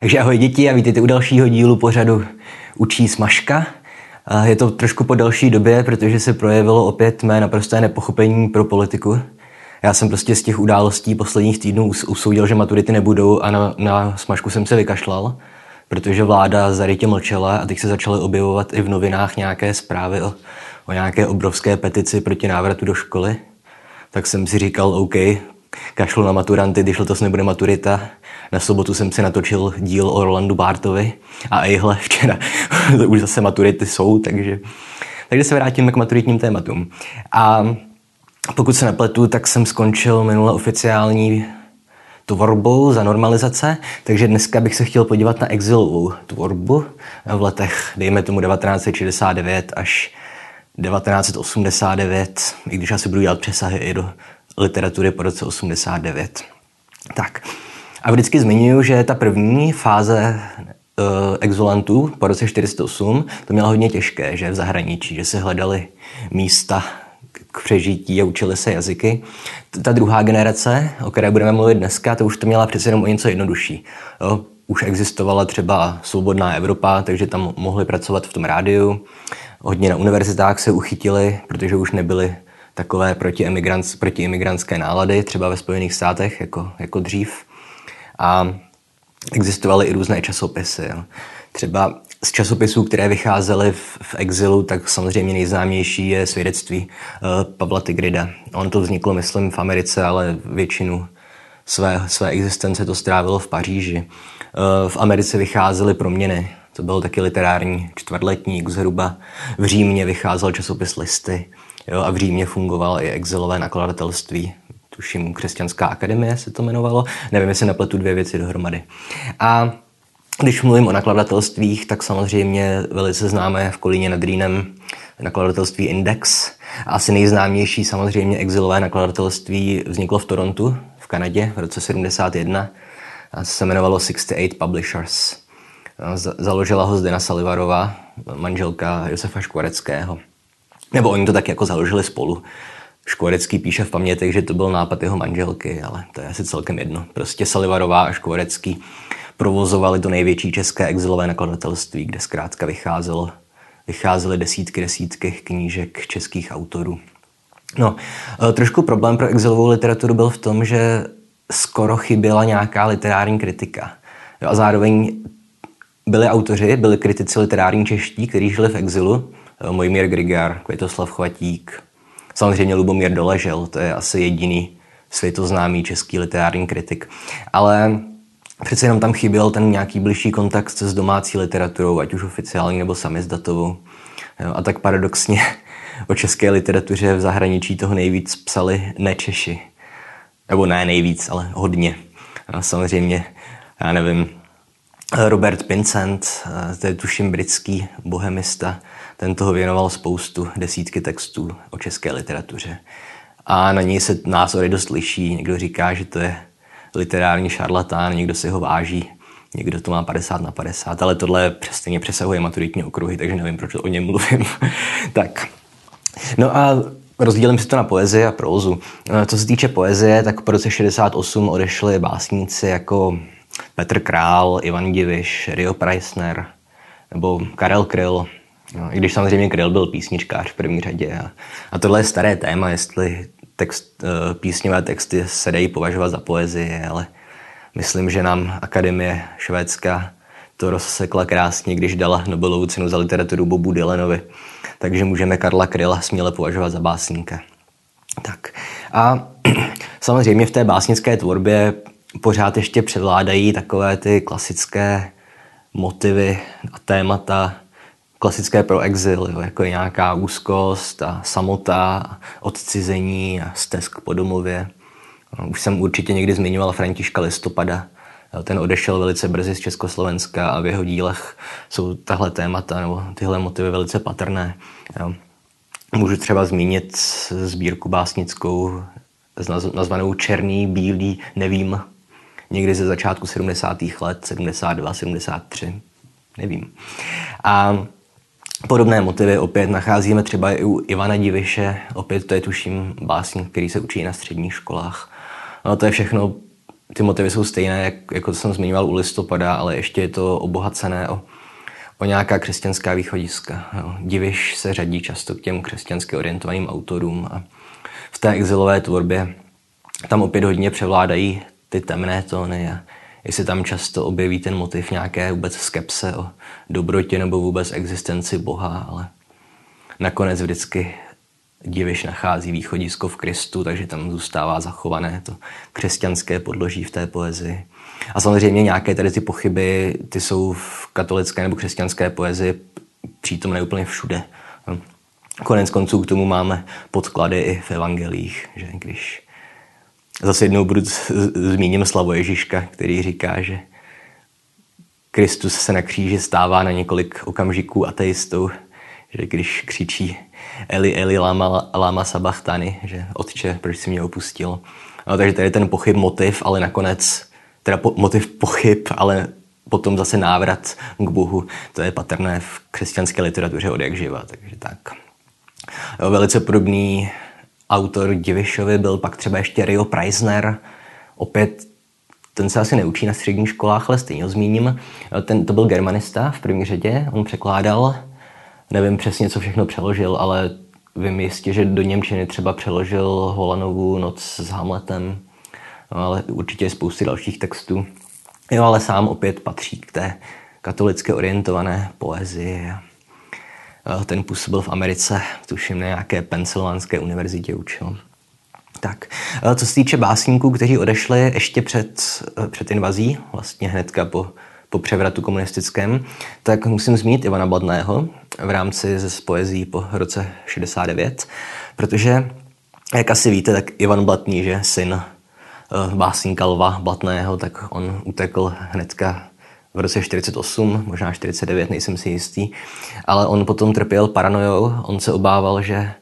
Takže ahoj děti a vítejte u dalšího dílu pořadu Učí smažka. Je to trošku po další době, protože se projevilo opět mé naprosté nepochopení pro politiku. Já jsem prostě z těch událostí posledních týdnů usoudil, že maturity nebudou a na, na smažku jsem se vykašlal, protože vláda zarytě mlčela a teď se začaly objevovat i v novinách nějaké zprávy o, o nějaké obrovské petici proti návratu do školy. Tak jsem si říkal, OK, kašlu na maturanty, když letos nebude maturita. Na sobotu jsem si natočil díl o Rolandu Bartovi a ejhle, včera už zase maturity jsou, takže, takže se vrátíme k maturitním tématům. A pokud se nepletu, tak jsem skončil minule oficiální tvorbu za normalizace, takže dneska bych se chtěl podívat na exilovou tvorbu v letech, dejme tomu 1969 až 1989, i když asi budu dělat přesahy i do literatury po roce 89. Tak. A vždycky zmiňuji, že ta první fáze uh, exulantů po roce 48 to měla hodně těžké, že v zahraničí, že se hledali místa k přežití a učili se jazyky. Ta druhá generace, o které budeme mluvit dneska, to už to měla přece jenom o něco jednodušší. Jo, už existovala třeba svobodná Evropa, takže tam mohli pracovat v tom rádiu. Hodně na univerzitách se uchytili, protože už nebyly takové protiimigrantské nálady, třeba ve Spojených státech, jako, jako dřív. A existovaly i různé časopisy. Jo. Třeba z časopisů, které vycházely v, v exilu, tak samozřejmě nejznámější je svědectví uh, Pavla Tigrida. On to vzniklo, myslím, v Americe, ale většinu své, své existence to strávilo v Paříži. Uh, v Americe vycházely proměny. To byl taky literární čtvrtletník zhruba. V Římě vycházel časopis Listy. Jo, a v Římě fungovalo i exilové nakladatelství, tuším křesťanská akademie se to jmenovalo, nevím, jestli nepletu dvě věci dohromady. A když mluvím o nakladatelstvích, tak samozřejmě velice známé v Kolíně nad Rýnem nakladatelství Index. Asi nejznámější samozřejmě exilové nakladatelství vzniklo v Torontu v Kanadě v roce 71 a se jmenovalo 68 Publishers. Založila ho Zdena Salivarová, manželka Josefa Škvareckého. Nebo oni to tak jako založili spolu. Škvorecký píše v pamětech, že to byl nápad jeho manželky, ale to je asi celkem jedno. Prostě Salivarová a Škvorecký provozovali to největší české exilové nakladatelství, kde zkrátka vycházelo, vycházely desítky, desítky knížek českých autorů. No, e, trošku problém pro exilovou literaturu byl v tom, že skoro chyběla nějaká literární kritika. Jo, a zároveň byli autoři, byli kritici literární čeští, kteří žili v exilu, Mojmír Grigar, Květoslav Chvatík, samozřejmě Lubomír Doležel, to je asi jediný světoznámý český literární kritik. Ale přece jenom tam chyběl ten nějaký blížší kontakt s domácí literaturou, ať už oficiální nebo samizdatovou. A tak paradoxně o české literatuře v zahraničí toho nejvíc psali nečeši. Nebo ne nejvíc, ale hodně. A samozřejmě, já nevím, Robert Pincent, eh, to je tuším britský bohemista, ten toho věnoval spoustu, desítky textů o české literatuře. A na něj se názory dost liší. Někdo říká, že to je literární šarlatán, někdo si ho váží, někdo to má 50 na 50, ale tohle přesně přesahuje maturitní okruhy, takže nevím, proč o něm mluvím. tak. No a rozdělím si to na poezii a prózu. Co se týče poezie, tak po roce 68 odešli básníci jako Petr Král, Ivan Diviš, Rio Preissner nebo Karel Kryl, No, I když samozřejmě Kryl byl písničkář v první řadě. A, a tohle je staré téma, jestli text, uh, písňové texty se dají považovat za poezii, ale myslím, že nám Akademie Švédska to rozsekla krásně, když dala Nobelovu cenu za literaturu Bobu Dylanovi. Takže můžeme Karla Kryla směle považovat za básníka. Tak. A samozřejmě v té básnické tvorbě pořád ještě převládají takové ty klasické motivy a témata, klasické pro exil, jo, jako je nějaká úzkost a samota, odcizení a stesk po domově. No, už jsem určitě někdy zmiňoval Františka Listopada. Ten odešel velice brzy z Československa a v jeho dílech jsou tahle témata nebo tyhle motivy velice patrné. Jo. Můžu třeba zmínit sbírku básnickou nazvanou Černý, bílý, nevím, někdy ze začátku 70. let, 72, 73, nevím. A Podobné motivy opět nacházíme třeba i u Ivana Diviše, opět to je tuším básník, který se učí na středních školách. No to je všechno ty motivy jsou stejné, jak, jako jsem zmiňoval u listopada, ale ještě je to obohacené o, o nějaká křesťanská východiska. Jo. Diviš se řadí často k těm křesťansky orientovaným autorům a v té exilové tvorbě tam opět hodně převládají ty temné tóny a jestli tam často objeví ten motiv nějaké vůbec skepse o dobrotě nebo vůbec existenci Boha, ale nakonec vždycky diviš nachází východisko v Kristu, takže tam zůstává zachované to křesťanské podloží v té poezii. A samozřejmě nějaké tady ty pochyby, ty jsou v katolické nebo křesťanské poezii přítomné úplně všude. Konec konců k tomu máme podklady i v evangelích, že když zase jednou budu zmíním slavo Ježíška, který říká, že Kristus se na kříži stává na několik okamžiků ateistou, že když křičí Eli, Eli, lama, lama sabachtany, že otče, proč jsi mě opustil. No, takže tady ten pochyb motiv, ale nakonec, teda po, motiv pochyb, ale potom zase návrat k Bohu. To je patrné v křesťanské literatuře od jak živa, takže tak. Jo, velice podobný autor Divišovi byl pak třeba ještě Rio Preisner, opět ten se asi neučí na středních školách, ale stejně ho zmíním. Ten, to byl germanista v první řadě, on překládal nevím přesně, co všechno přeložil, ale vím jistě, že do Němčiny třeba přeložil Holanovu noc s Hamletem, no, ale určitě je spousty dalších textů. Jo, ale sám opět patří k té katolicky orientované poezii. Ten působil v Americe, tuším na nějaké pensylvánské univerzitě učil. Tak, co se týče básníků, kteří odešli ještě před, před invazí, vlastně hnedka po po převratu komunistickém, tak musím zmínit Ivana Bladného v rámci z poezí po roce 69, protože, jak asi víte, tak Ivan Blatný, že syn uh, básníka Lva Blatného, tak on utekl hnedka v roce 48, možná 49, nejsem si jistý, ale on potom trpěl paranojou, on se obával, že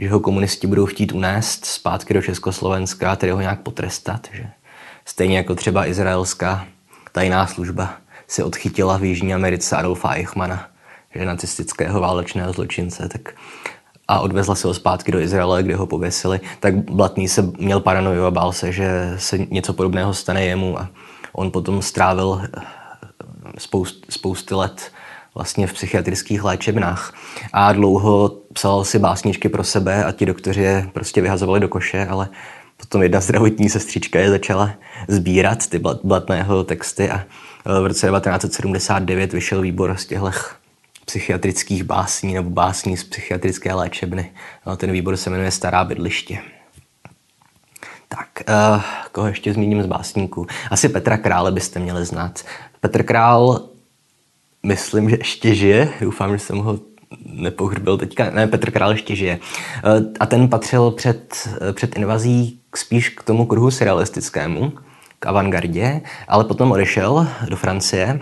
že ho komunisti budou chtít unést zpátky do Československa, tedy ho nějak potrestat. Že stejně jako třeba izraelská tajná služba si odchytila v Jižní Americe Adolfa Eichmana, že nacistického válečného zločince, tak a odvezla se ho zpátky do Izraele, kde ho pověsili, tak Blatný se měl paranoju a bál se, že se něco podobného stane jemu a on potom strávil spoust, spousty let vlastně v psychiatrických léčebnách a dlouho psal si básničky pro sebe a ti doktoři je prostě vyhazovali do koše, ale potom jedna zdravotní sestřička je začala sbírat ty blatného texty a v roce 1979 vyšel výbor z těchto psychiatrických básní nebo básní z psychiatrické léčebny. Ten výbor se jmenuje Stará bydliště. Tak, uh, koho ještě zmíním z básníků? Asi Petra Krále byste měli znát. Petr Král, myslím, že ještě žije. Doufám, že jsem ho nepohrbil teďka. Ne, Petr Král ještě žije. Uh, a ten patřil před, před invazí spíš k tomu kruhu surrealistickému k avantgardě, ale potom odešel do Francie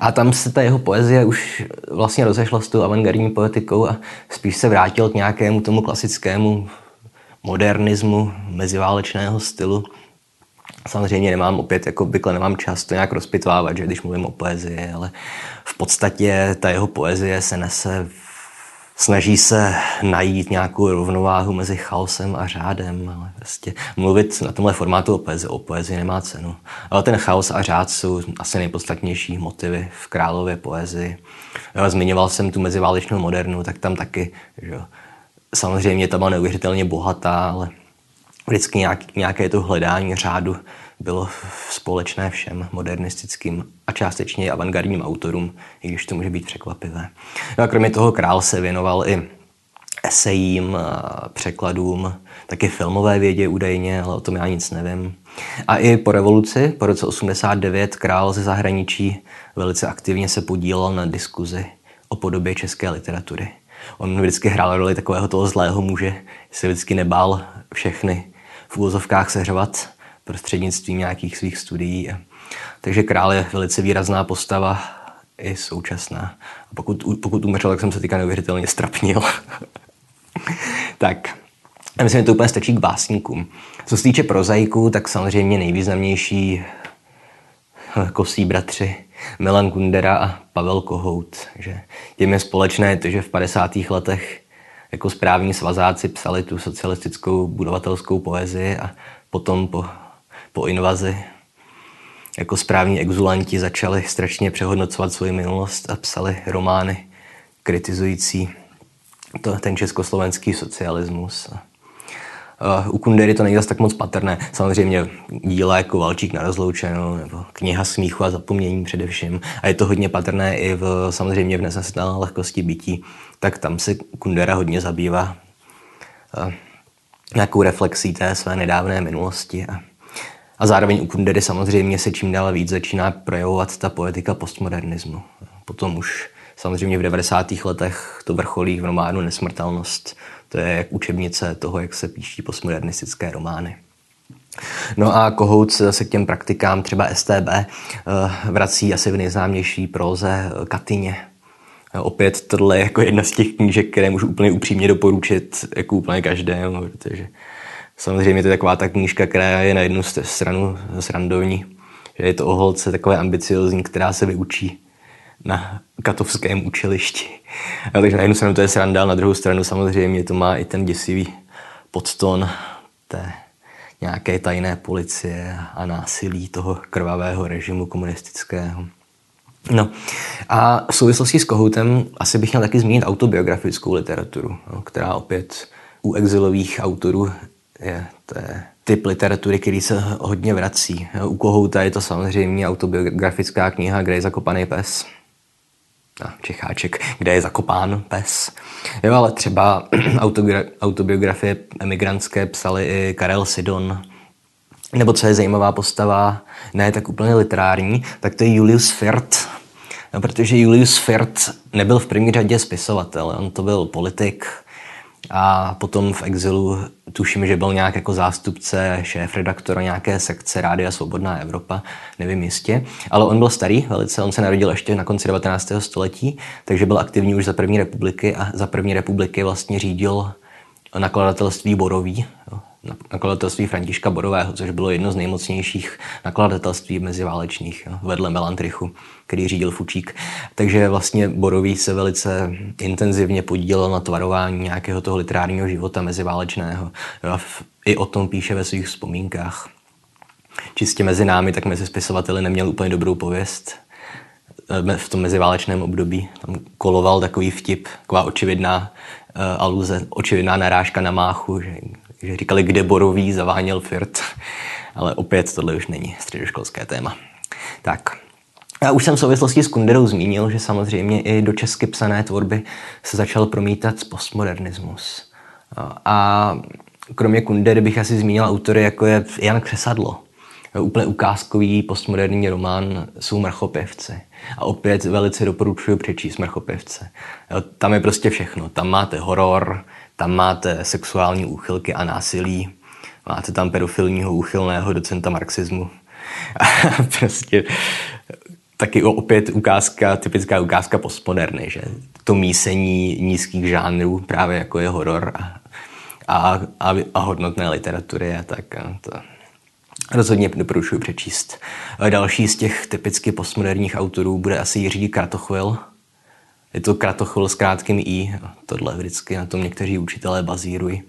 a tam se ta jeho poezie už vlastně rozešla s tou avantgardní poetikou a spíš se vrátil k nějakému tomu klasickému modernismu meziválečného stylu. Samozřejmě nemám opět, jako obvykle nemám čas to nějak rozpitvávat, že když mluvím o poezii, ale v podstatě ta jeho poezie se nese snaží se najít nějakou rovnováhu mezi chaosem a řádem, ale prostě mluvit na tomhle formátu o poezii, o poezii nemá cenu. Ale ten chaos a řád jsou asi nejpodstatnější motivy v králově poezii. Zmiňoval jsem tu meziválečnou modernu, tak tam taky, že samozřejmě ta byla neuvěřitelně bohatá, ale vždycky nějak, nějaké to hledání řádu bylo společné všem modernistickým a částečně i avantgardním autorům, i když to může být překvapivé. No a kromě toho král se věnoval i esejím, překladům, taky filmové vědě údajně, ale o tom já nic nevím. A i po revoluci, po roce 89, král ze zahraničí velice aktivně se podílel na diskuzi o podobě české literatury. On vždycky hrál roli takového toho zlého muže, se vždycky nebál všechny v úvozovkách seřvat prostřednictvím nějakých svých studií. Takže král je velice výrazná postava i současná. A pokud, pokud umřel, tak jsem se týka neuvěřitelně strapnil. tak, já myslím, že to úplně stačí k básníkům. Co se týče prozaiků, tak samozřejmě nejvýznamnější kosí bratři Milan Kundera a Pavel Kohout. Že těm je společné to, že v 50. letech jako správní svazáci psali tu socialistickou budovatelskou poezii a potom po po invazi jako správní exulanti začali strašně přehodnocovat svoji minulost a psali romány kritizující to, ten československý socialismus. Uh, u Kundery to není zase tak moc patrné. Samozřejmě díla jako Valčík na rozloučenou nebo kniha smíchu a zapomnění především. A je to hodně patrné i v, samozřejmě v nesnesitelné lehkosti bytí. Tak tam se Kundera hodně zabývá uh, nějakou reflexí té své nedávné minulosti. A, a zároveň u Kundery samozřejmě se čím dál víc začíná projevovat ta poetika postmodernismu. Potom už samozřejmě v 90. letech to vrcholí v románu Nesmrtelnost. To je jak učebnice toho, jak se píší postmodernistické romány. No a Kohout se k těm praktikám třeba STB eh, vrací asi v nejznámější próze Katyně. Opět tohle je jako jedna z těch knížek, které můžu úplně upřímně doporučit jako úplně každému, protože samozřejmě to je taková ta knížka, která je na jednu stranu srandovní, že je to o holce takové ambiciozní, která se vyučí na katovském učilišti. Takže na jednu stranu to je sranda, na druhou stranu samozřejmě to má i ten děsivý podton té nějaké tajné policie a násilí toho krvavého režimu komunistického. No a v souvislosti s Kohoutem asi bych měl taky zmínit autobiografickou literaturu, no, která opět u exilových autorů je, to je typ literatury, který se hodně vrací. U Kohouta je to samozřejmě autobiografická kniha je zakopaný pes, a Čecháček, kde je zakopán pes. Jo, ale třeba autobiografie emigrantské psali i Karel Sidon, nebo co je zajímavá postava, ne tak úplně literární, tak to je Julius Firth. No, protože Julius Firth nebyl v první řadě spisovatel, on to byl politik, a potom v exilu tuším, že byl nějak jako zástupce, šéf redaktora nějaké sekce Rádia Svobodná Evropa, nevím jistě, ale on byl starý velice, on se narodil ještě na konci 19. století, takže byl aktivní už za první republiky a za první republiky vlastně řídil nakladatelství Borový, nakladatelství Františka Borového, což bylo jedno z nejmocnějších nakladatelství meziválečných, jo, vedle Melantrichu, který řídil Fučík. Takže vlastně Borový se velice intenzivně podílel na tvarování nějakého toho literárního života meziválečného. Jo, I o tom píše ve svých vzpomínkách. Čistě mezi námi, tak mezi spisovateli neměl úplně dobrou pověst eh, v tom meziválečném období. Tam koloval takový vtip, taková očividná uh, aluze, očividná narážka na máchu, že že říkali, kde borový zaváněl Firt, ale opět tohle už není středoškolské téma. Tak, já už jsem v souvislosti s Kunderou zmínil, že samozřejmě i do česky psané tvorby se začal promítat postmodernismus. A kromě Kundery bych asi zmínil autory, jako je Jan Křesadlo. Úplně ukázkový postmoderní román jsou Mrchopěvci. A opět velice doporučuji přečíst Mrchopěvce. Tam je prostě všechno. Tam máte horor, tam máte sexuální úchylky a násilí, máte tam pedofilního úchylného docenta marxismu. A prostě taky opět ukázka, typická ukázka postmoderny, že to mísení nízkých žánrů, právě jako je horor a, a, a, a hodnotné literatury a tak. A to rozhodně doporučuji přečíst. Další z těch typicky postmoderních autorů bude asi Jiří Kratochvil, je to kratochvil s krátkým i, tohle vždycky na tom někteří učitelé bazírují.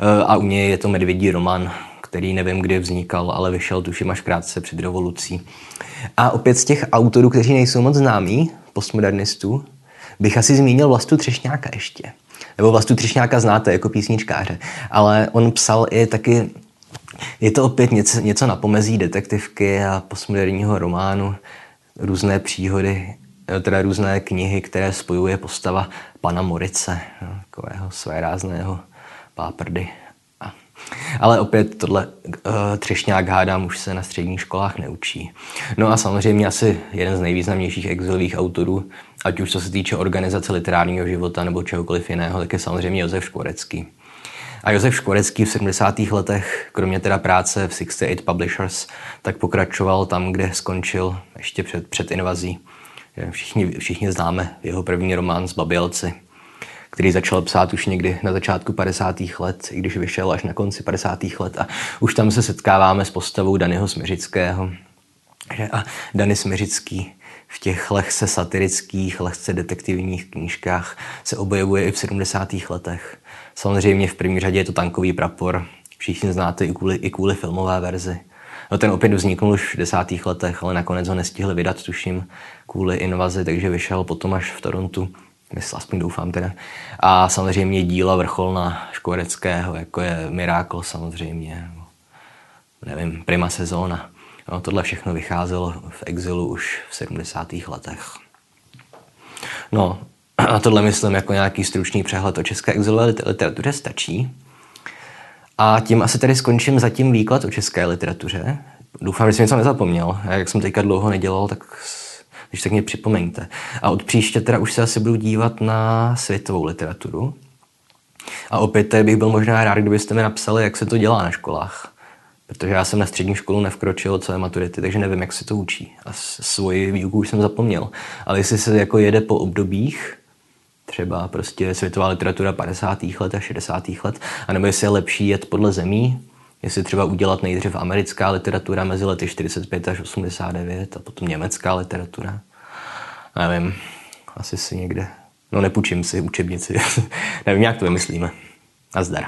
E, a u něj je to medvědí roman, který nevím, kdy vznikal, ale vyšel tuším až krátce před revolucí. A opět z těch autorů, kteří nejsou moc známí, postmodernistů, bych asi zmínil Vlastu Třešňáka ještě. Nebo Vlastu Třešňáka znáte jako písničkáře, ale on psal i taky je to opět něco, něco na pomezí detektivky a postmoderního románu, různé příhody teda různé knihy, které spojuje postava pana Morice, no, takového svérázného páprdy. Ale opět tohle uh, třešňák hádám už se na středních školách neučí. No a samozřejmě asi jeden z nejvýznamnějších exilových autorů, ať už co se týče organizace literárního života nebo čehokoliv jiného, tak je samozřejmě Josef Škvorecký. A Josef Škvorecký v 70. letech, kromě teda práce v 68 Publishers, tak pokračoval tam, kde skončil ještě před, před invazí Všichni, všichni známe jeho první román z Babělci, který začal psát už někdy na začátku 50. let, i když vyšel až na konci 50. let. A už tam se setkáváme s postavou Danyho Směřického. A Dany Směřický v těch lehce satirických, lehce detektivních knížkách se objevuje i v 70. letech. Samozřejmě v první řadě je to tankový prapor, všichni znáte i kvůli, i kvůli filmové verzi. No ten opět vzniknul už v 60. letech, ale nakonec ho nestihli vydat, tuším, kvůli invazi, takže vyšel potom až v Torontu. Myslím, aspoň doufám teda. A samozřejmě díla vrcholna Škoreckého, jako je Miracle samozřejmě, nevím, Prima sezóna. No, tohle všechno vycházelo v exilu už v 70. letech. No, a tohle myslím jako nějaký stručný přehled o české exilové literatuře stačí. A tím asi tady skončím zatím výklad o české literatuře. Doufám, že jsem něco nezapomněl. A jak jsem teďka dlouho nedělal, tak když tak mě připomeňte. A od příště teda už se asi budu dívat na světovou literaturu. A opět tady bych byl možná rád, kdybyste mi napsali, jak se to dělá na školách. Protože já jsem na střední školu nevkročil je maturity, takže nevím, jak se to učí. A svoji výuku už jsem zapomněl. Ale jestli se jako jede po obdobích, třeba prostě světová literatura 50. let a 60. let, anebo jestli je lepší jet podle zemí, jestli třeba udělat nejdřív americká literatura mezi lety 45 až 89 a potom německá literatura. Nevím, asi si někde, no nepůjčím si učebnici, nevím, jak to vymyslíme. A zdar.